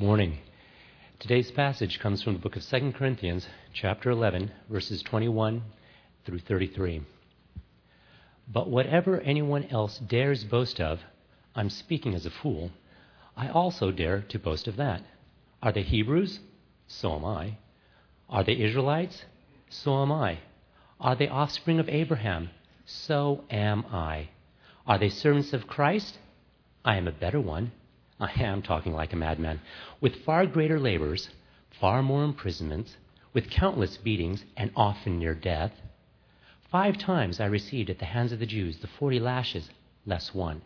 Morning. Today's passage comes from the book of 2 Corinthians, chapter 11, verses 21 through 33. But whatever anyone else dares boast of, I'm speaking as a fool, I also dare to boast of that. Are they Hebrews? So am I. Are they Israelites? So am I. Are they offspring of Abraham? So am I. Are they servants of Christ? I am a better one. I am talking like a madman. With far greater labors, far more imprisonments, with countless beatings, and often near death. Five times I received at the hands of the Jews the forty lashes, less one.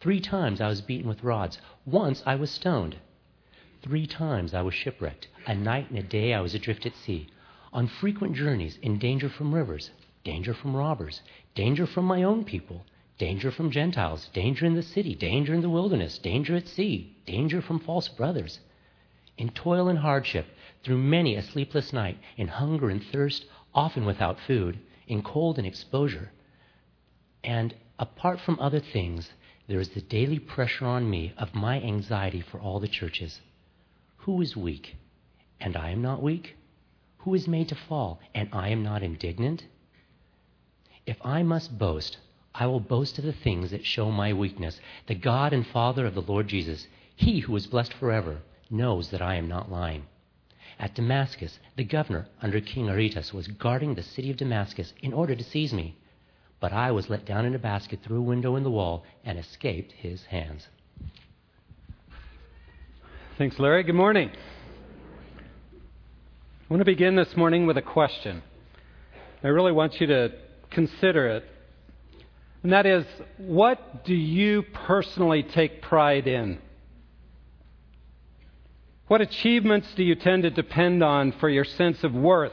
Three times I was beaten with rods. Once I was stoned. Three times I was shipwrecked. A night and a day I was adrift at sea, on frequent journeys, in danger from rivers, danger from robbers, danger from my own people, danger from Gentiles, danger in the city, danger in the wilderness, danger at sea, danger from false brothers. In toil and hardship, through many a sleepless night, in hunger and thirst, often without food, in cold and exposure. And apart from other things, there is the daily pressure on me of my anxiety for all the churches. Who is weak? And I am not weak? Who is made to fall? And I am not indignant? If I must boast, I will boast of the things that show my weakness. The God and Father of the Lord Jesus, He who is blessed forever, knows that I am not lying. At Damascus, the governor under King Aretas was guarding the city of Damascus in order to seize me. But I was let down in a basket through a window in the wall and escaped his hands. Thanks, Larry. Good morning. I want to begin this morning with a question. I really want you to consider it. And that is, what do you personally take pride in? What achievements do you tend to depend on for your sense of worth,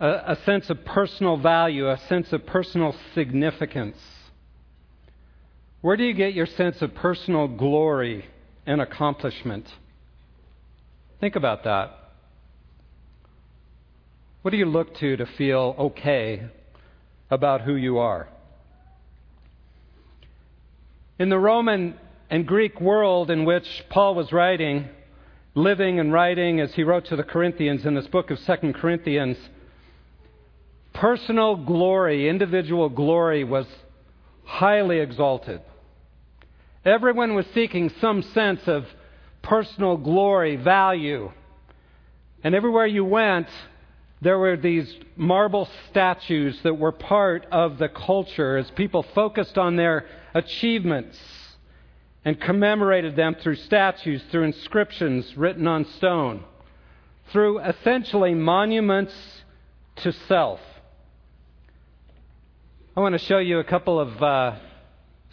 a, a sense of personal value, a sense of personal significance? Where do you get your sense of personal glory and accomplishment? Think about that. What do you look to to feel okay about who you are? In the Roman and Greek world in which Paul was writing, living and writing as he wrote to the Corinthians in this book of 2 Corinthians, personal glory, individual glory was highly exalted. Everyone was seeking some sense of personal glory, value. And everywhere you went, there were these marble statues that were part of the culture as people focused on their achievements and commemorated them through statues, through inscriptions written on stone, through essentially monuments to self. I want to show you a couple of uh,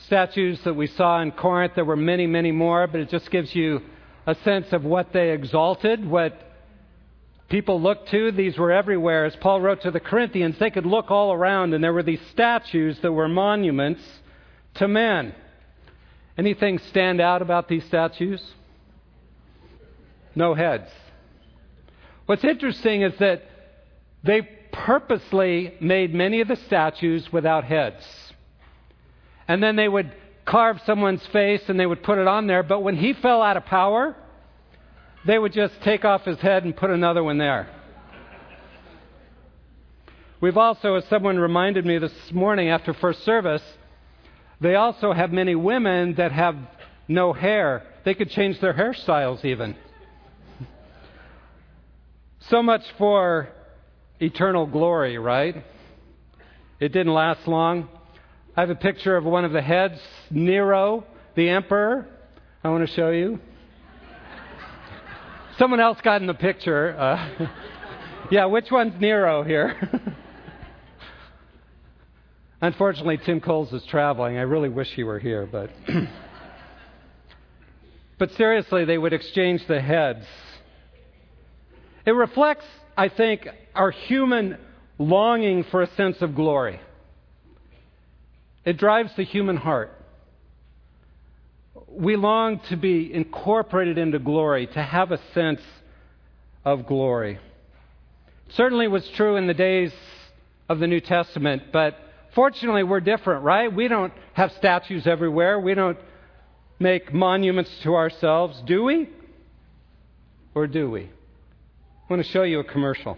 statues that we saw in Corinth. There were many, many more, but it just gives you a sense of what they exalted, what people looked to. These were everywhere. As Paul wrote to the Corinthians, they could look all around, and there were these statues that were monuments to men. Anything stand out about these statues? No heads. What's interesting is that they purposely made many of the statues without heads. And then they would carve someone's face and they would put it on there, but when he fell out of power, they would just take off his head and put another one there. We've also, as someone reminded me this morning after first service, they also have many women that have no hair. They could change their hairstyles even. So much for eternal glory, right? It didn't last long. I have a picture of one of the heads, Nero, the emperor. I want to show you. Someone else got in the picture. Uh, yeah, which one's Nero here? Unfortunately, Tim Coles is traveling. I really wish he were here, but. but seriously, they would exchange the heads. It reflects, I think, our human longing for a sense of glory. It drives the human heart we long to be incorporated into glory, to have a sense of glory. Certainly was true in the days of the New Testament, but fortunately we're different, right? We don't have statues everywhere. We don't make monuments to ourselves, do we? Or do we? I want to show you a commercial.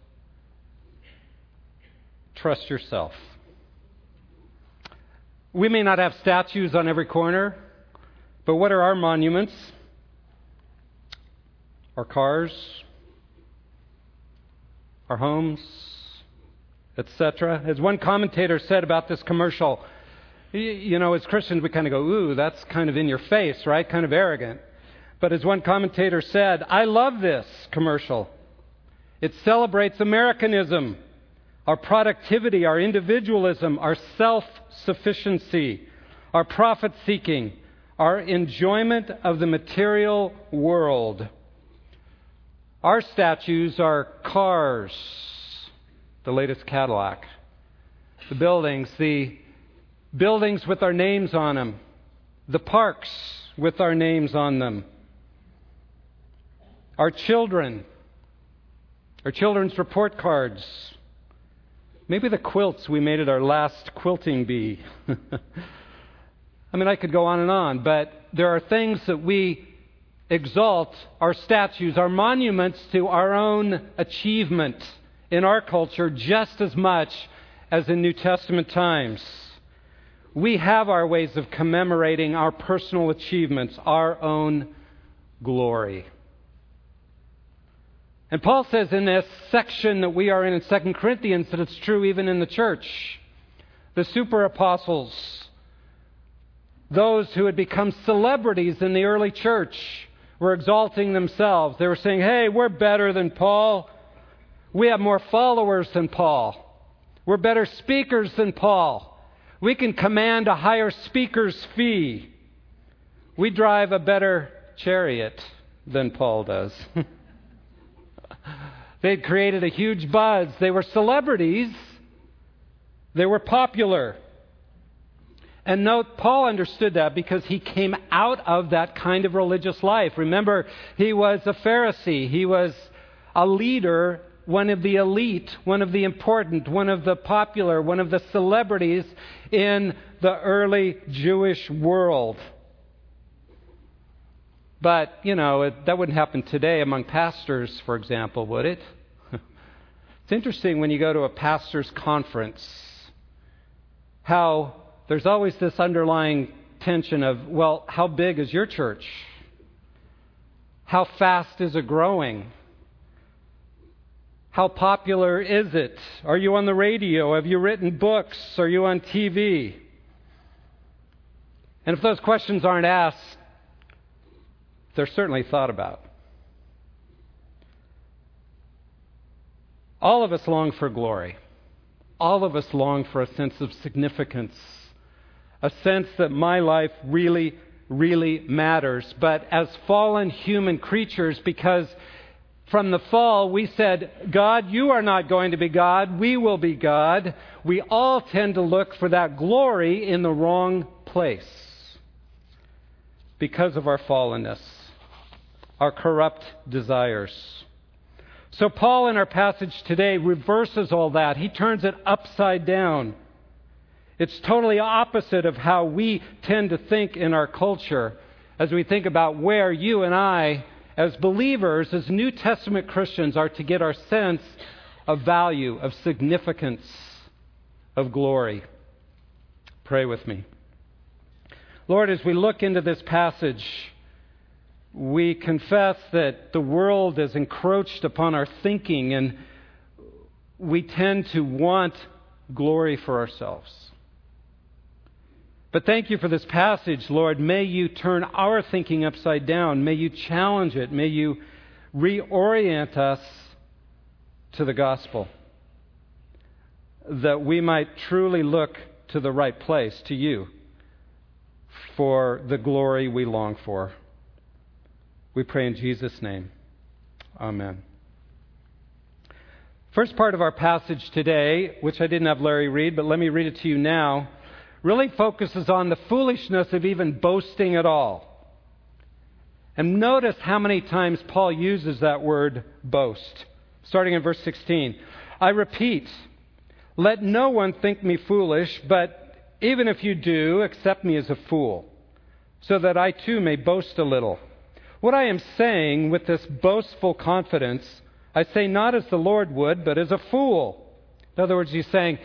trust yourself. We may not have statues on every corner, but what are our monuments? Our cars, our homes, etc. As one commentator said about this commercial, you know, as Christians, we kind of go, ooh, that's kind of in your face, right? Kind of arrogant. But as one commentator said, I love this commercial. It celebrates Americanism, our productivity, our individualism, our self sufficiency, our profit seeking, our enjoyment of the material world. Our statues are cars, the latest Cadillac. The buildings, the buildings with our names on them. The parks with our names on them. Our children, our children's report cards. Maybe the quilts we made at our last quilting bee. I mean, I could go on and on, but there are things that we exalt, our statues, our monuments to our own achievement in our culture just as much as in New Testament times. We have our ways of commemorating our personal achievements, our own glory. And Paul says in this section that we are in in 2 Corinthians that it's true even in the church. The super apostles, those who had become celebrities in the early church, were exalting themselves. They were saying, hey, we're better than Paul. We have more followers than Paul. We're better speakers than Paul. We can command a higher speaker's fee. We drive a better chariot than Paul does. They'd created a huge buzz. They were celebrities. They were popular. And note, Paul understood that because he came out of that kind of religious life. Remember, he was a Pharisee. He was a leader one of the elite, one of the important, one of the popular, one of the celebrities in the early Jewish world. But, you know, it, that wouldn't happen today among pastors, for example, would it? it's interesting when you go to a pastor's conference how there's always this underlying tension of, well, how big is your church? How fast is it growing? How popular is it? Are you on the radio? Have you written books? Are you on TV? And if those questions aren't asked, they're certainly thought about. All of us long for glory. All of us long for a sense of significance, a sense that my life really, really matters. But as fallen human creatures, because from the fall, we said, God, you are not going to be God, we will be God. We all tend to look for that glory in the wrong place because of our fallenness, our corrupt desires. So, Paul in our passage today reverses all that. He turns it upside down. It's totally opposite of how we tend to think in our culture as we think about where you and I, as believers, as New Testament Christians, are to get our sense of value, of significance, of glory. Pray with me. Lord, as we look into this passage, we confess that the world has encroached upon our thinking and we tend to want glory for ourselves. But thank you for this passage, Lord. May you turn our thinking upside down. May you challenge it. May you reorient us to the gospel. That we might truly look to the right place, to you, for the glory we long for. We pray in Jesus' name. Amen. First part of our passage today, which I didn't have Larry read, but let me read it to you now, really focuses on the foolishness of even boasting at all. And notice how many times Paul uses that word boast, starting in verse 16. I repeat, let no one think me foolish, but even if you do, accept me as a fool, so that I too may boast a little. What I am saying with this boastful confidence I say not as the Lord would, but as a fool. In other words, he's saying,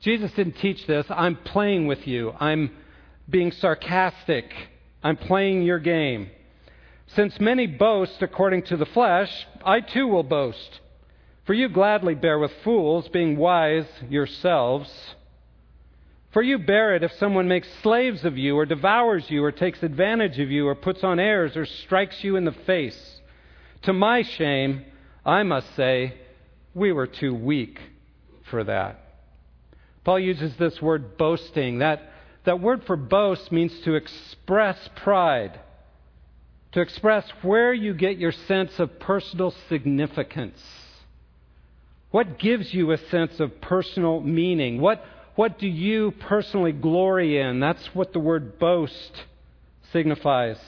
Jesus didn't teach this. I'm playing with you. I'm being sarcastic. I'm playing your game. Since many boast according to the flesh, I too will boast. For you gladly bear with fools, being wise yourselves. For you bear it if someone makes slaves of you, or devours you, or takes advantage of you, or puts on airs, or strikes you in the face. To my shame, I must say, we were too weak for that. Paul uses this word boasting. That, that word for boast means to express pride, to express where you get your sense of personal significance. What gives you a sense of personal meaning? What, what do you personally glory in? That's what the word boast signifies.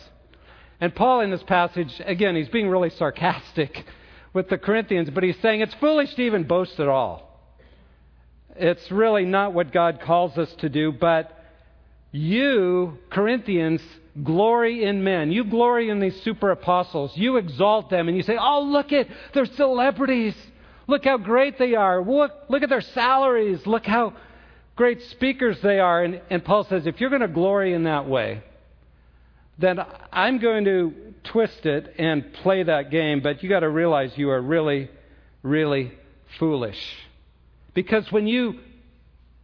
And Paul, in this passage, again, he's being really sarcastic with the Corinthians, but he's saying it's foolish to even boast at all. It's really not what God calls us to do, but you, Corinthians, glory in men. You glory in these super apostles. You exalt them and you say, oh, look at, they're celebrities. Look how great they are. Look, look at their salaries. Look how great speakers they are. And, and Paul says, if you're going to glory in that way, then I'm going to twist it and play that game, but you got to realize you are really, really foolish. Because when you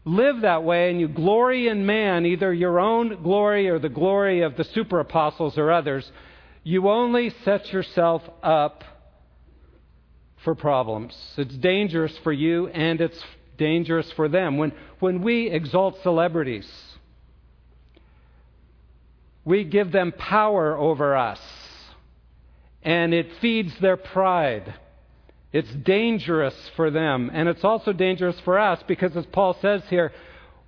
live that way and you glory in man, either your own glory or the glory of the super apostles or others, you only set yourself up for problems. It's dangerous for you and it's dangerous for them. When, when we exalt celebrities, we give them power over us and it feeds their pride. It's dangerous for them, and it's also dangerous for us because, as Paul says here,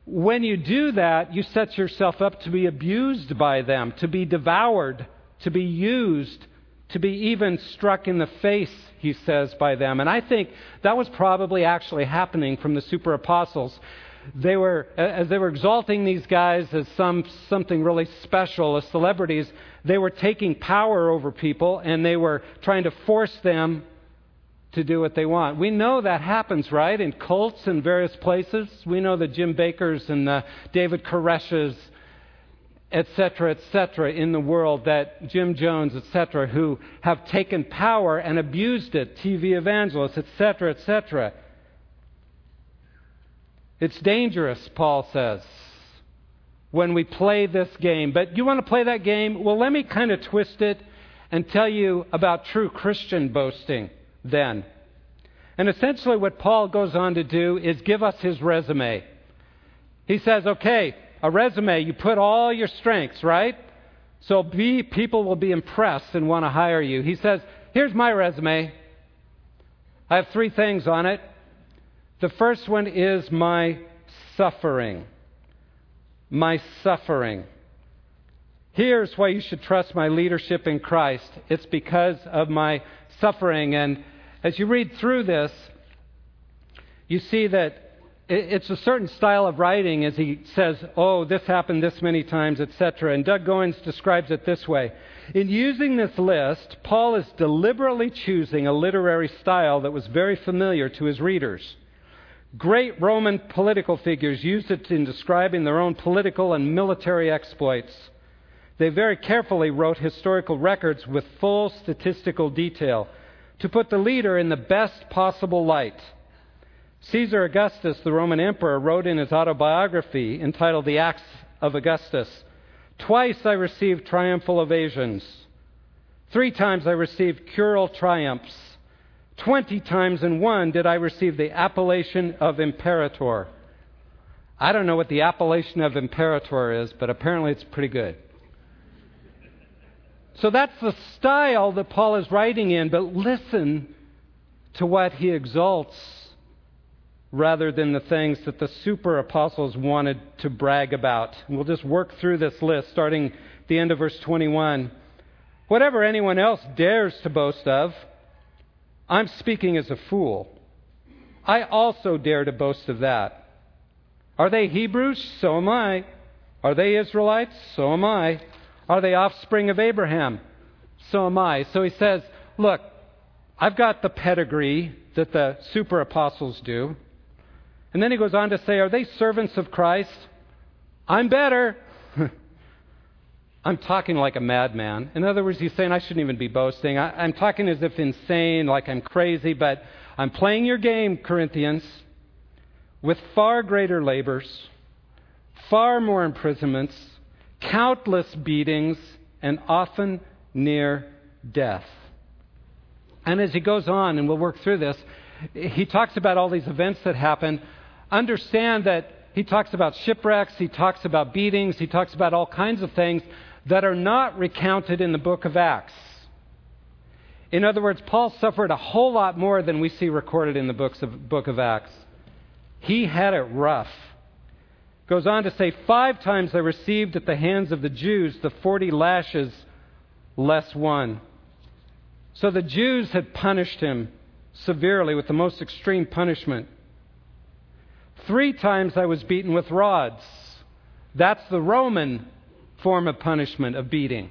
when you do that, you set yourself up to be abused by them, to be devoured, to be used, to be even struck in the face, he says, by them. And I think that was probably actually happening from the super apostles. They were, uh, as they were exalting these guys as some, something really special, as celebrities, they were taking power over people and they were trying to force them to do what they want. We know that happens, right? In cults in various places. We know the Jim Bakers and the David Koresh's, etc., etc., in the world, that Jim Jones, etc., who have taken power and abused it, TV evangelists, etc., etc. It's dangerous, Paul says when we play this game. But you want to play that game? Well, let me kind of twist it and tell you about true Christian boasting then. And essentially, what Paul goes on to do is give us his resume. He says, okay, a resume, you put all your strengths, right? So be, people will be impressed and want to hire you. He says, here's my resume. I have three things on it. The first one is my suffering my suffering. Here's why you should trust my leadership in Christ it's because of my suffering. And as you read through this, you see that it's a certain style of writing as he says, oh, this happened this many times, etc. And Doug Goins describes it this way. In using this list, Paul is deliberately choosing a literary style that was very familiar to his readers. Great Roman political figures used it in describing their own political and military exploits. They very carefully wrote historical records with full statistical detail to put the leader in the best possible light. Caesar Augustus, the Roman emperor, wrote in his autobiography entitled The Acts of Augustus Twice I received triumphal ovations. Three times I received curule triumphs. Twenty times in one did I receive the appellation of imperator. I don't know what the appellation of imperator is, but apparently it's pretty good. So that's the style that Paul is writing in, but listen to what he exalts rather than the things that the super apostles wanted to brag about. We'll just work through this list starting at the end of verse 21. Whatever anyone else dares to boast of, I'm speaking as a fool. I also dare to boast of that. Are they Hebrews? So am I. Are they Israelites? So am I. Are they offspring of Abraham? So am I. So he says, Look, I've got the pedigree that the super apostles do. And then he goes on to say, Are they servants of Christ? I'm better. I'm talking like a madman. In other words, he's saying I shouldn't even be boasting. I, am talking as if insane, like I'm crazy, but I'm playing your game, Corinthians, with far greater labors, far more imprisonments, countless beatings, and often near death. And as he goes on, and we'll work through this, he talks about all these events that happen. Understand that he talks about shipwrecks, he talks about beatings, he talks about all kinds of things that are not recounted in the book of Acts. In other words, Paul suffered a whole lot more than we see recorded in the books of, book of Acts. He had it rough. Goes on to say, Five times I received at the hands of the Jews the 40 lashes less one. So the Jews had punished him severely with the most extreme punishment. Three times I was beaten with rods. That's the Roman form of punishment of beating,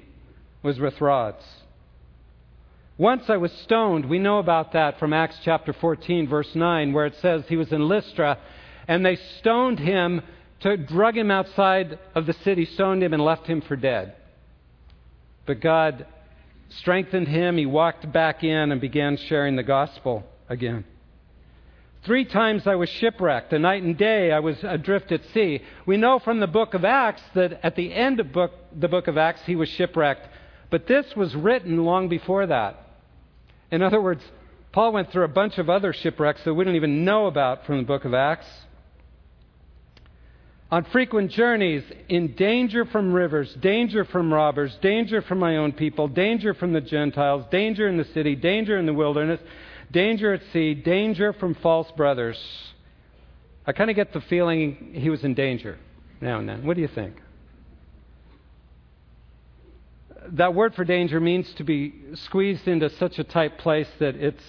was with rods. Once I was stoned. We know about that from Acts chapter 14, verse 9, where it says he was in Lystra, and they stoned him, to drug him outside of the city, stoned him, and left him for dead. But God strengthened him. He walked back in and began sharing the gospel again. Three times I was shipwrecked. A night and day I was adrift at sea. We know from the book of Acts that at the end of book, the book of Acts he was shipwrecked. But this was written long before that. In other words, Paul went through a bunch of other shipwrecks that we don't even know about from the book of Acts on frequent journeys, in danger from rivers, danger from robbers, danger from my own people, danger from the Gentiles, danger in the city, danger in the wilderness, danger at sea, danger from false brothers. I kind of get the feeling he was in danger now and then. What do you think? That word for danger means to be squeezed into such a tight place that it's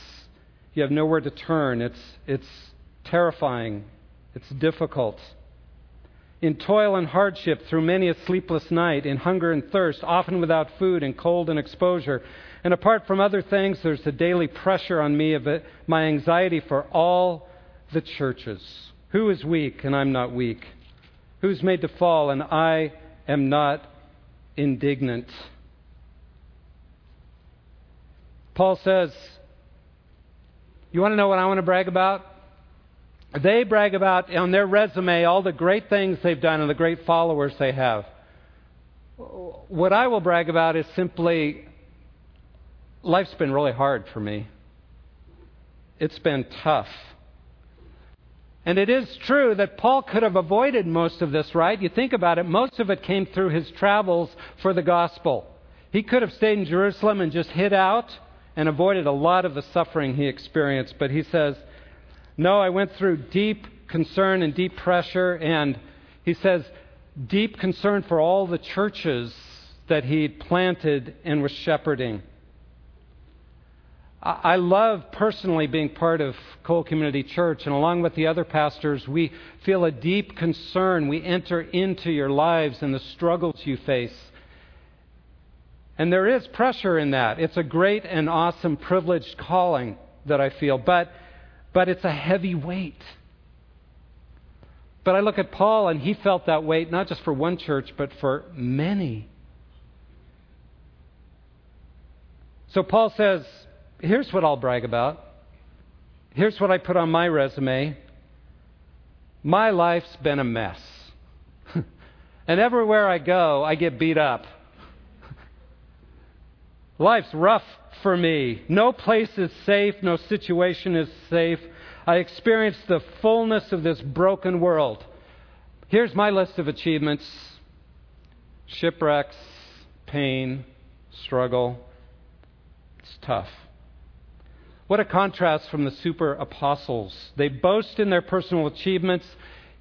you have nowhere to turn. It's it's terrifying. It's difficult in toil and hardship through many a sleepless night, in hunger and thirst, often without food, in cold and exposure. And apart from other things, there's the daily pressure on me of it, my anxiety for all the churches. Who is weak and I'm not weak? Who's made to fall and I am not indignant? Paul says, You want to know what I want to brag about? They brag about on their resume all the great things they've done and the great followers they have. What I will brag about is simply life's been really hard for me. It's been tough. And it is true that Paul could have avoided most of this, right? You think about it, most of it came through his travels for the gospel. He could have stayed in Jerusalem and just hid out and avoided a lot of the suffering he experienced, but he says, no, I went through deep concern and deep pressure, and he says, deep concern for all the churches that he'd planted and was shepherding. I love personally being part of Cole Community Church, and along with the other pastors, we feel a deep concern. We enter into your lives and the struggles you face. And there is pressure in that. It's a great and awesome, privileged calling that I feel, but, but it's a heavy weight. But I look at Paul, and he felt that weight not just for one church, but for many. So Paul says, here's what I'll brag about. Here's what I put on my resume. My life's been a mess. and everywhere I go, I get beat up. Life's rough for me. No place is safe. No situation is safe. I experience the fullness of this broken world. Here's my list of achievements shipwrecks, pain, struggle. It's tough. What a contrast from the super apostles. They boast in their personal achievements,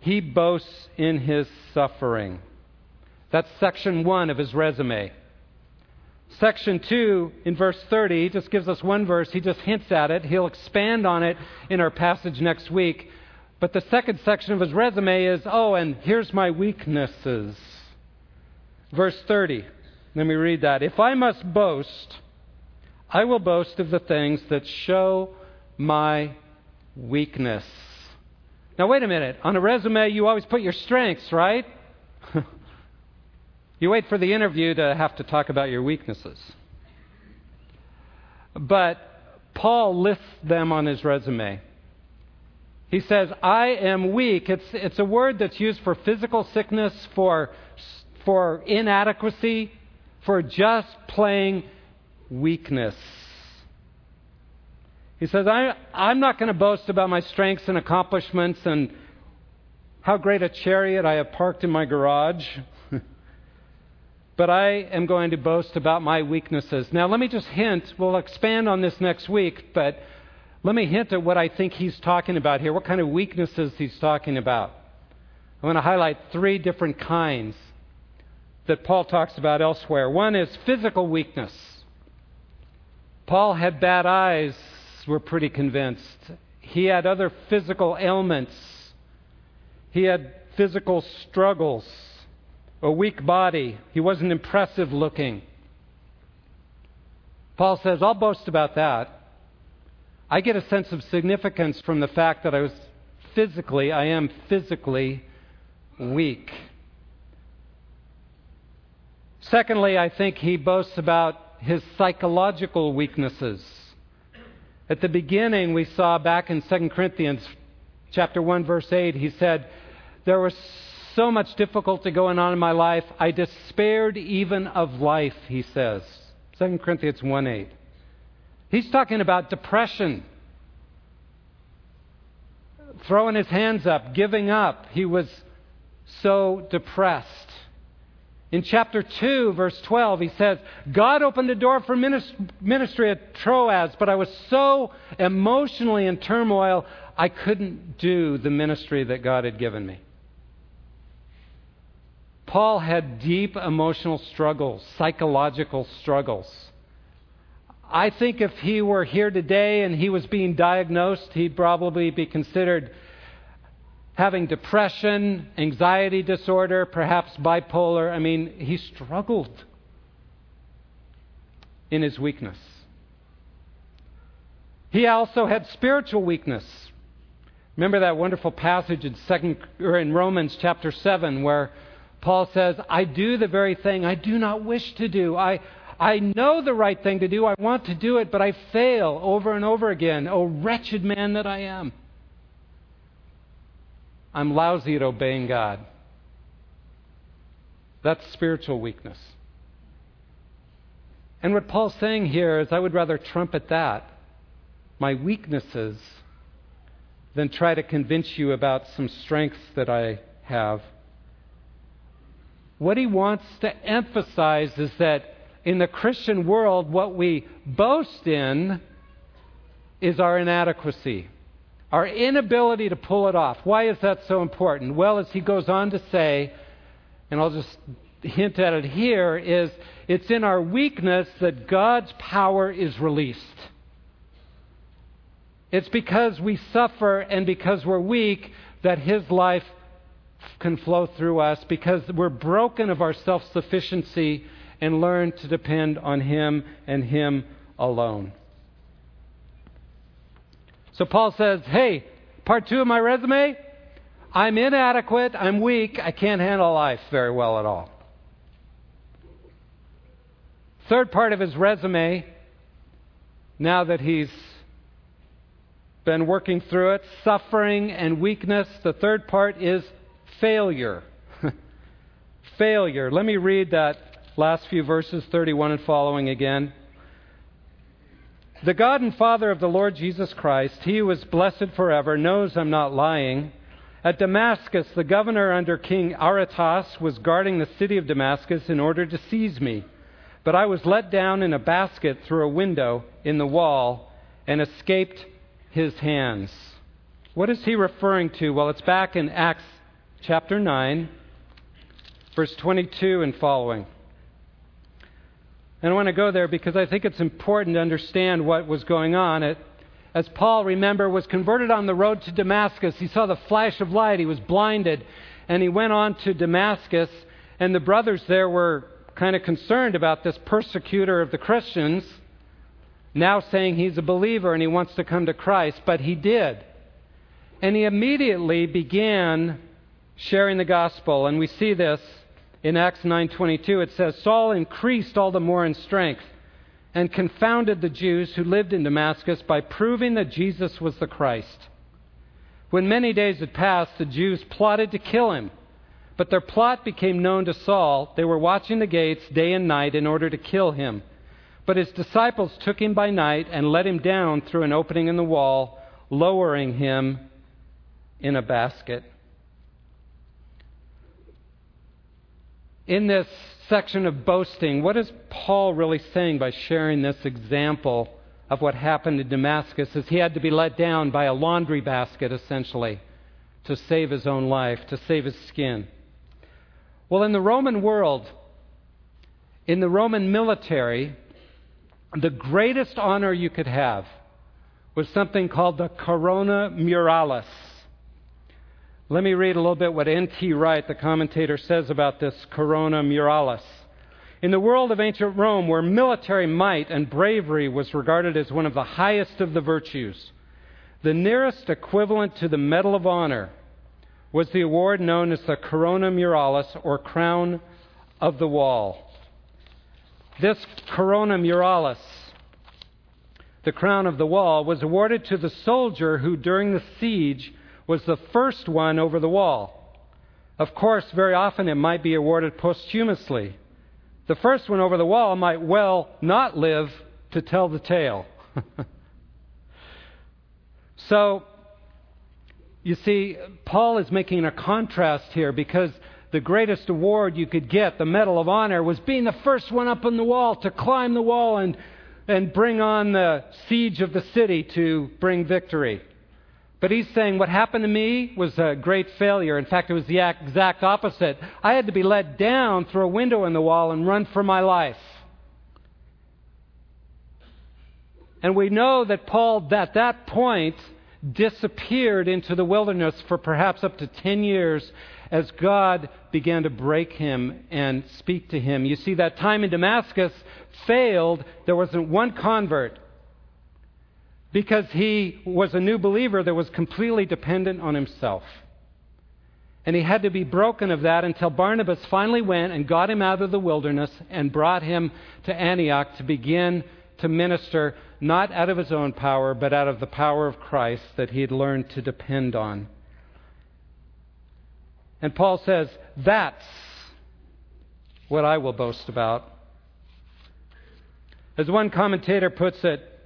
he boasts in his suffering. That's section one of his resume. Section 2, in verse 30, he just gives us one verse. He just hints at it. He'll expand on it in our passage next week. But the second section of his resume is oh, and here's my weaknesses. Verse 30. Let me read that. If I must boast, I will boast of the things that show my weakness. Now, wait a minute. On a resume, you always put your strengths, right? you wait for the interview to have to talk about your weaknesses. But Paul lists them on his resume. He says, I am weak. It's, it's a word that's used for physical sickness, for, for inadequacy, for just plain weakness. He says, I, I'm not going to boast about my strengths and accomplishments and how great a chariot I have parked in my garage, but I am going to boast about my weaknesses. Now, let me just hint, we'll expand on this next week, but let me hint at what I think he's talking about here, what kind of weaknesses he's talking about. I want to highlight three different kinds that Paul talks about elsewhere. One is physical weakness. Paul had bad eyes, we're pretty convinced. He had other physical ailments. He had physical struggles, a weak body. He wasn't impressive looking. Paul says, I'll boast about that. I get a sense of significance from the fact that I was physically, I am physically weak. Secondly, I think he boasts about his psychological weaknesses. At the beginning, we saw back in 2 Corinthians chapter 1 verse 8, he said, "There was so much difficulty going on in my life, I despaired even of life," he says. 2 Corinthians 1 8. He's talking about depression. Throwing his hands up, giving up. He was so depressed. In chapter 2, verse 12, he says, God opened a door for ministry at Troas, but I was so emotionally in turmoil, I couldn't do the ministry that God had given me. Paul had deep emotional struggles, psychological struggles. I think if he were here today and he was being diagnosed, he'd probably be considered having depression, anxiety disorder, perhaps bipolar. I mean, he struggled in his weakness. He also had spiritual weakness. Remember that wonderful passage in second or in Romans chapter 7 where Paul says, "I do the very thing I do not wish to do. I I know the right thing to do. I want to do it, but I fail over and over again. Oh wretched man that I am." I'm lousy at obeying God. That's spiritual weakness. And what Paul's saying here is I would rather trumpet that, my weaknesses, than try to convince you about some strengths that I have. What he wants to emphasize is that in the Christian world, what we boast in is our inadequacy. Our inability to pull it off. Why is that so important? Well, as he goes on to say, and I'll just hint at it here, is it's in our weakness that God's power is released. It's because we suffer and because we're weak that His life can flow through us because we're broken of our self sufficiency and learn to depend on Him and Him alone. So Paul says, hey, part two of my resume, I'm inadequate, I'm weak, I can't handle life very well at all. Third part of his resume, now that he's been working through it, suffering and weakness, the third part is failure. failure. Let me read that last few verses, 31 and following again. The God and Father of the Lord Jesus Christ, he who is blessed forever, knows I'm not lying. At Damascus, the governor under King Aretas was guarding the city of Damascus in order to seize me. But I was let down in a basket through a window in the wall and escaped his hands. What is he referring to? Well, it's back in Acts chapter 9, verse 22 and following. And I want to go there because I think it's important to understand what was going on. It, as Paul, remember, was converted on the road to Damascus, he saw the flash of light. He was blinded. And he went on to Damascus. And the brothers there were kind of concerned about this persecutor of the Christians now saying he's a believer and he wants to come to Christ. But he did. And he immediately began sharing the gospel. And we see this in Acts 9:22 it says Saul increased all the more in strength and confounded the Jews who lived in Damascus by proving that Jesus was the Christ. When many days had passed the Jews plotted to kill him but their plot became known to Saul they were watching the gates day and night in order to kill him but his disciples took him by night and let him down through an opening in the wall lowering him in a basket in this section of boasting, what is Paul really saying by sharing this example of what happened in Damascus as he had to be let down by a laundry basket, essentially, to save his own life, to save his skin? Well, in the Roman world, in the Roman military, the greatest honor you could have was something called the corona muralis. Let me read a little bit what N.T. Wright, the commentator, says about this corona muralis. In the world of ancient Rome, where military might and bravery was regarded as one of the highest of the virtues, the nearest equivalent to the Medal of Honor was the award known as the Corona Muralis, or Crown of the Wall. This Corona Muralis, the Crown of the Wall, was awarded to the soldier who, during the siege, was the first one over the wall. Of course, very often it might be awarded posthumously. The first one over the wall might well not live to tell the tale. so, you see, Paul is making a contrast here because the greatest award you could get, the Medal of Honor, was being the first one up on the wall to climb the wall and, and bring on the siege of the city to bring victory. But he's saying what happened to me was a great failure. In fact, it was the exact opposite. I had to be let down through a window in the wall and run for my life. And we know that Paul, at that point, disappeared into the wilderness for perhaps up to 10 years as God began to break him and speak to him. You see, that time in Damascus failed. There wasn't one convert because he was a new believer that was completely dependent on himself. And he had to be broken of that until Barnabas finally went and got him out of the wilderness and brought him to Antioch to begin to minister, not out of his own power, but out of the power of Christ that he had learned to depend on. And Paul says, That's what I will boast about. As one commentator puts it,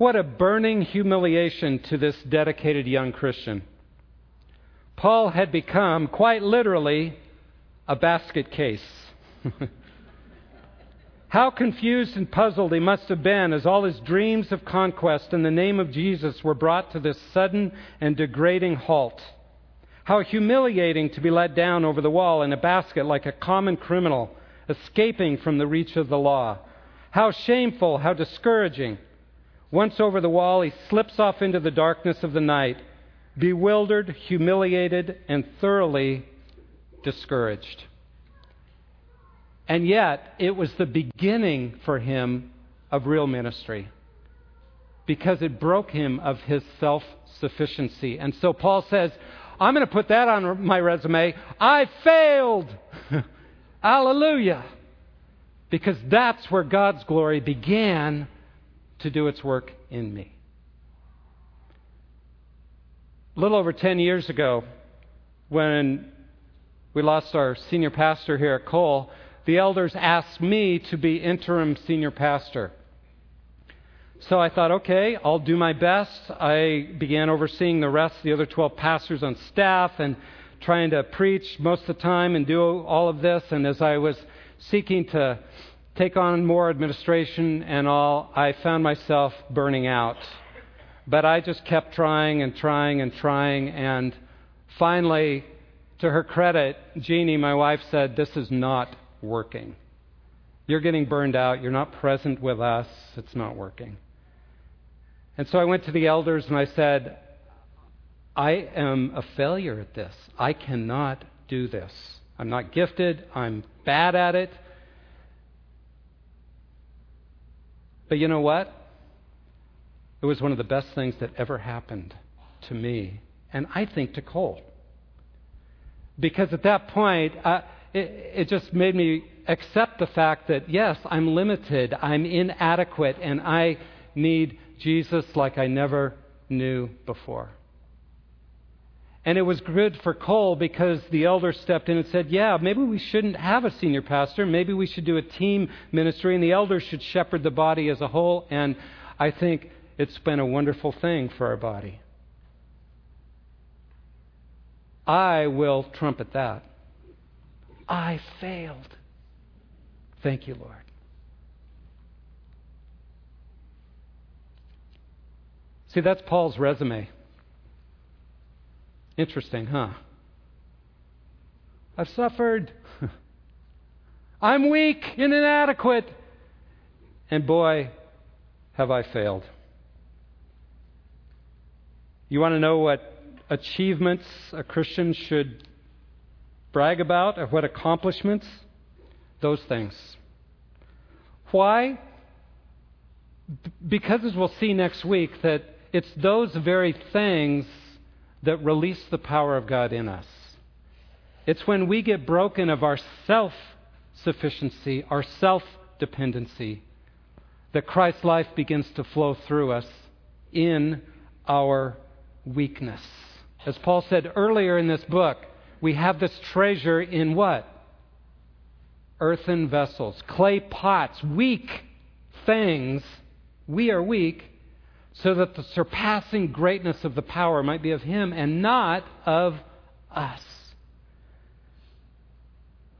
what a burning humiliation to this dedicated young Christian. Paul had become, quite literally, a basket case. How confused and puzzled he must have been as all his dreams of conquest in the name of Jesus were brought to this sudden and degrading halt. How humiliating to be let down over the wall in a basket like a common criminal escaping from the reach of the law. How shameful, how discouraging. Once over the wall, he slips off into the darkness of the night, bewildered, humiliated, and thoroughly discouraged. And yet, it was the beginning for him of real ministry because it broke him of his self sufficiency. And so Paul says, I'm going to put that on my resume. I failed. Hallelujah. Because that's where God's glory began to do its work in me. A little over 10 years ago, when we lost our senior pastor here at Cole, the elders asked me to be interim senior pastor. So I thought, okay, I'll do my best. I began overseeing the rest the other 12 pastors on staff and trying to preach most of the time and do all of this. And as I was seeking to take on more administration and all, I found myself burning out. But I just kept trying and trying and trying. And finally, to her credit, Jeannie, my wife, said, This is not working. You're getting burned out. You're not present with us. It's not working. And so I went to the elders and I said, I am a failure at this. I cannot do this. I'm not gifted. I'm bad at it. But you know what? It was one of the best things that ever happened to me, and I think to Cole. Because at that point, uh, it, it just made me accept the fact that, yes, I'm limited, I'm inadequate, and I need Jesus like I never knew before. And it was good for Cole because the elder stepped in and said, Yeah, maybe we shouldn't have a senior pastor. Maybe we should do a team ministry, and the elders should shepherd the body as a whole. And I think it's been a wonderful thing for our body. I will trumpet that. I failed. Thank you, Lord. See, that's Paul's resume. Interesting, huh? I've suffered. I'm weak and inadequate. And boy, have I failed. You want to know what achievements a Christian should brag about or what accomplishments? Those things. Why? Because, as we'll see next week, that it's those very things that release the power of God in us. It's when we get broken of our self sufficiency, our self dependency, that Christ's life begins to flow through us in our weakness. As Paul said earlier in this book, we have this treasure in what? Earthen vessels, clay pots, weak things. We are weak, so that the surpassing greatness of the power might be of Him and not of us.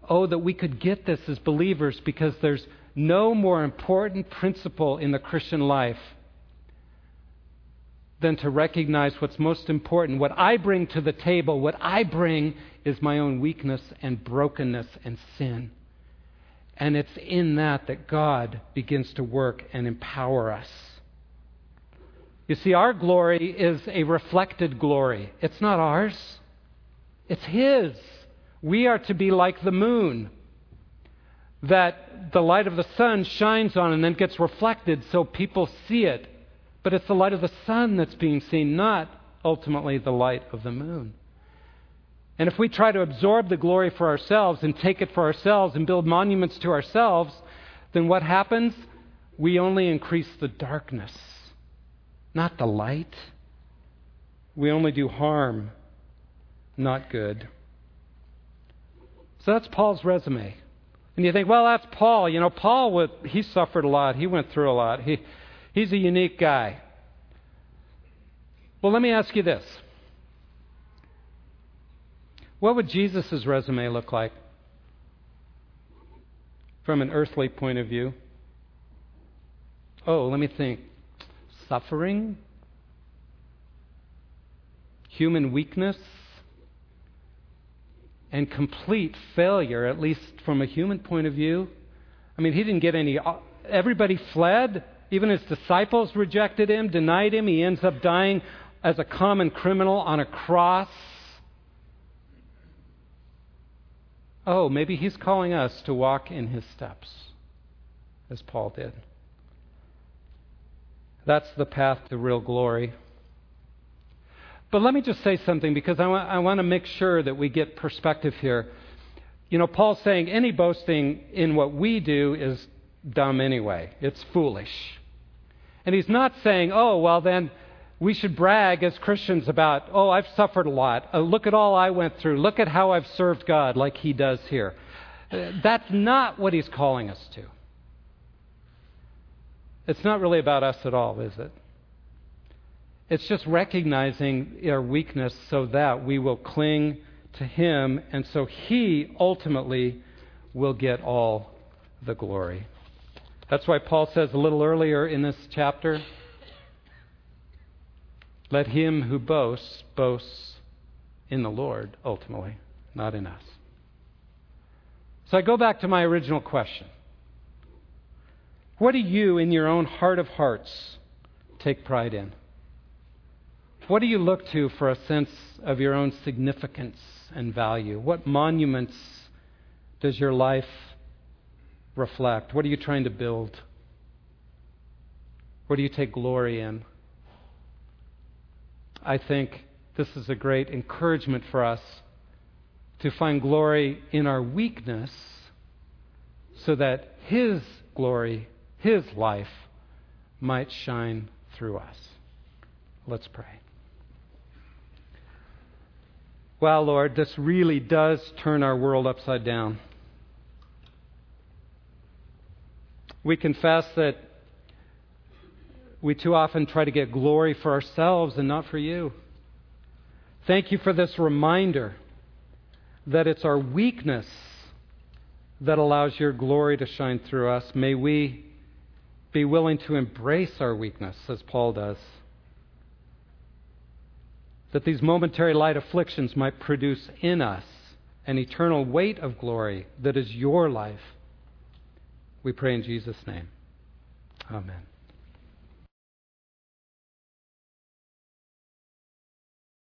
Oh, that we could get this as believers because there's no more important principle in the Christian life than to recognize what's most important. What I bring to the table, what I bring is my own weakness and brokenness and sin. And it's in that that God begins to work and empower us. You see, our glory is a reflected glory. It's not ours, it's His. We are to be like the moon that the light of the sun shines on and then gets reflected so people see it but it's the light of the sun that's being seen, not ultimately the light of the moon. And if we try to absorb the glory for ourselves and take it for ourselves and build monuments to ourselves, then what happens? We only increase the darkness, not the light. We only do harm, not good. So that's Paul's resume. And you think, well, that's Paul. You know, Paul, he suffered a lot. He went through a lot. He, He's a unique guy. Well, let me ask you this. What would Jesus' resume look like from an earthly point of view? Oh, let me think. Suffering? Human weakness? And complete failure, at least from a human point of view. I mean, he didn't get any. Everybody fled Even his disciples rejected him, denied him. He ends up dying as a common criminal on a cross. Oh, maybe he's calling us to walk in his steps, as Paul did. That's the path to real glory. But let me just say something because I want, I want to make sure that we get perspective here. You know, Paul's saying any boasting in what we do is dumb anyway, it's foolish. And he's not saying, oh, well, then we should brag as Christians about, oh, I've suffered a lot. Uh, look at all I went through. Look at how I've served God, like he does here. Uh, that's not what he's calling us to. It's not really about us at all, is it? It's just recognizing our weakness so that we will cling to Him, and so He ultimately will get all the glory. That's why Paul says a little earlier in this chapter let him who boasts boast in the Lord, ultimately, not in us. So I go back to my original question. What do you, in your own heart of hearts, take pride in? What do you look to for a sense of your own significance and value? What monuments does your life reflect? What are you trying to build? Where do you take glory in? I think this is a great encouragement for us to find glory in our weakness so that His glory, His life, might shine through us. Let's pray. Well, Lord, this really does turn our world upside down. We confess that we too often try to get glory for ourselves and not for you. Thank you for this reminder that it's our weakness that allows your glory to shine through us. May we be willing to embrace our weakness, as Paul does that these momentary light afflictions might produce in us an eternal weight of glory that is your life. We pray in Jesus' name. Amen.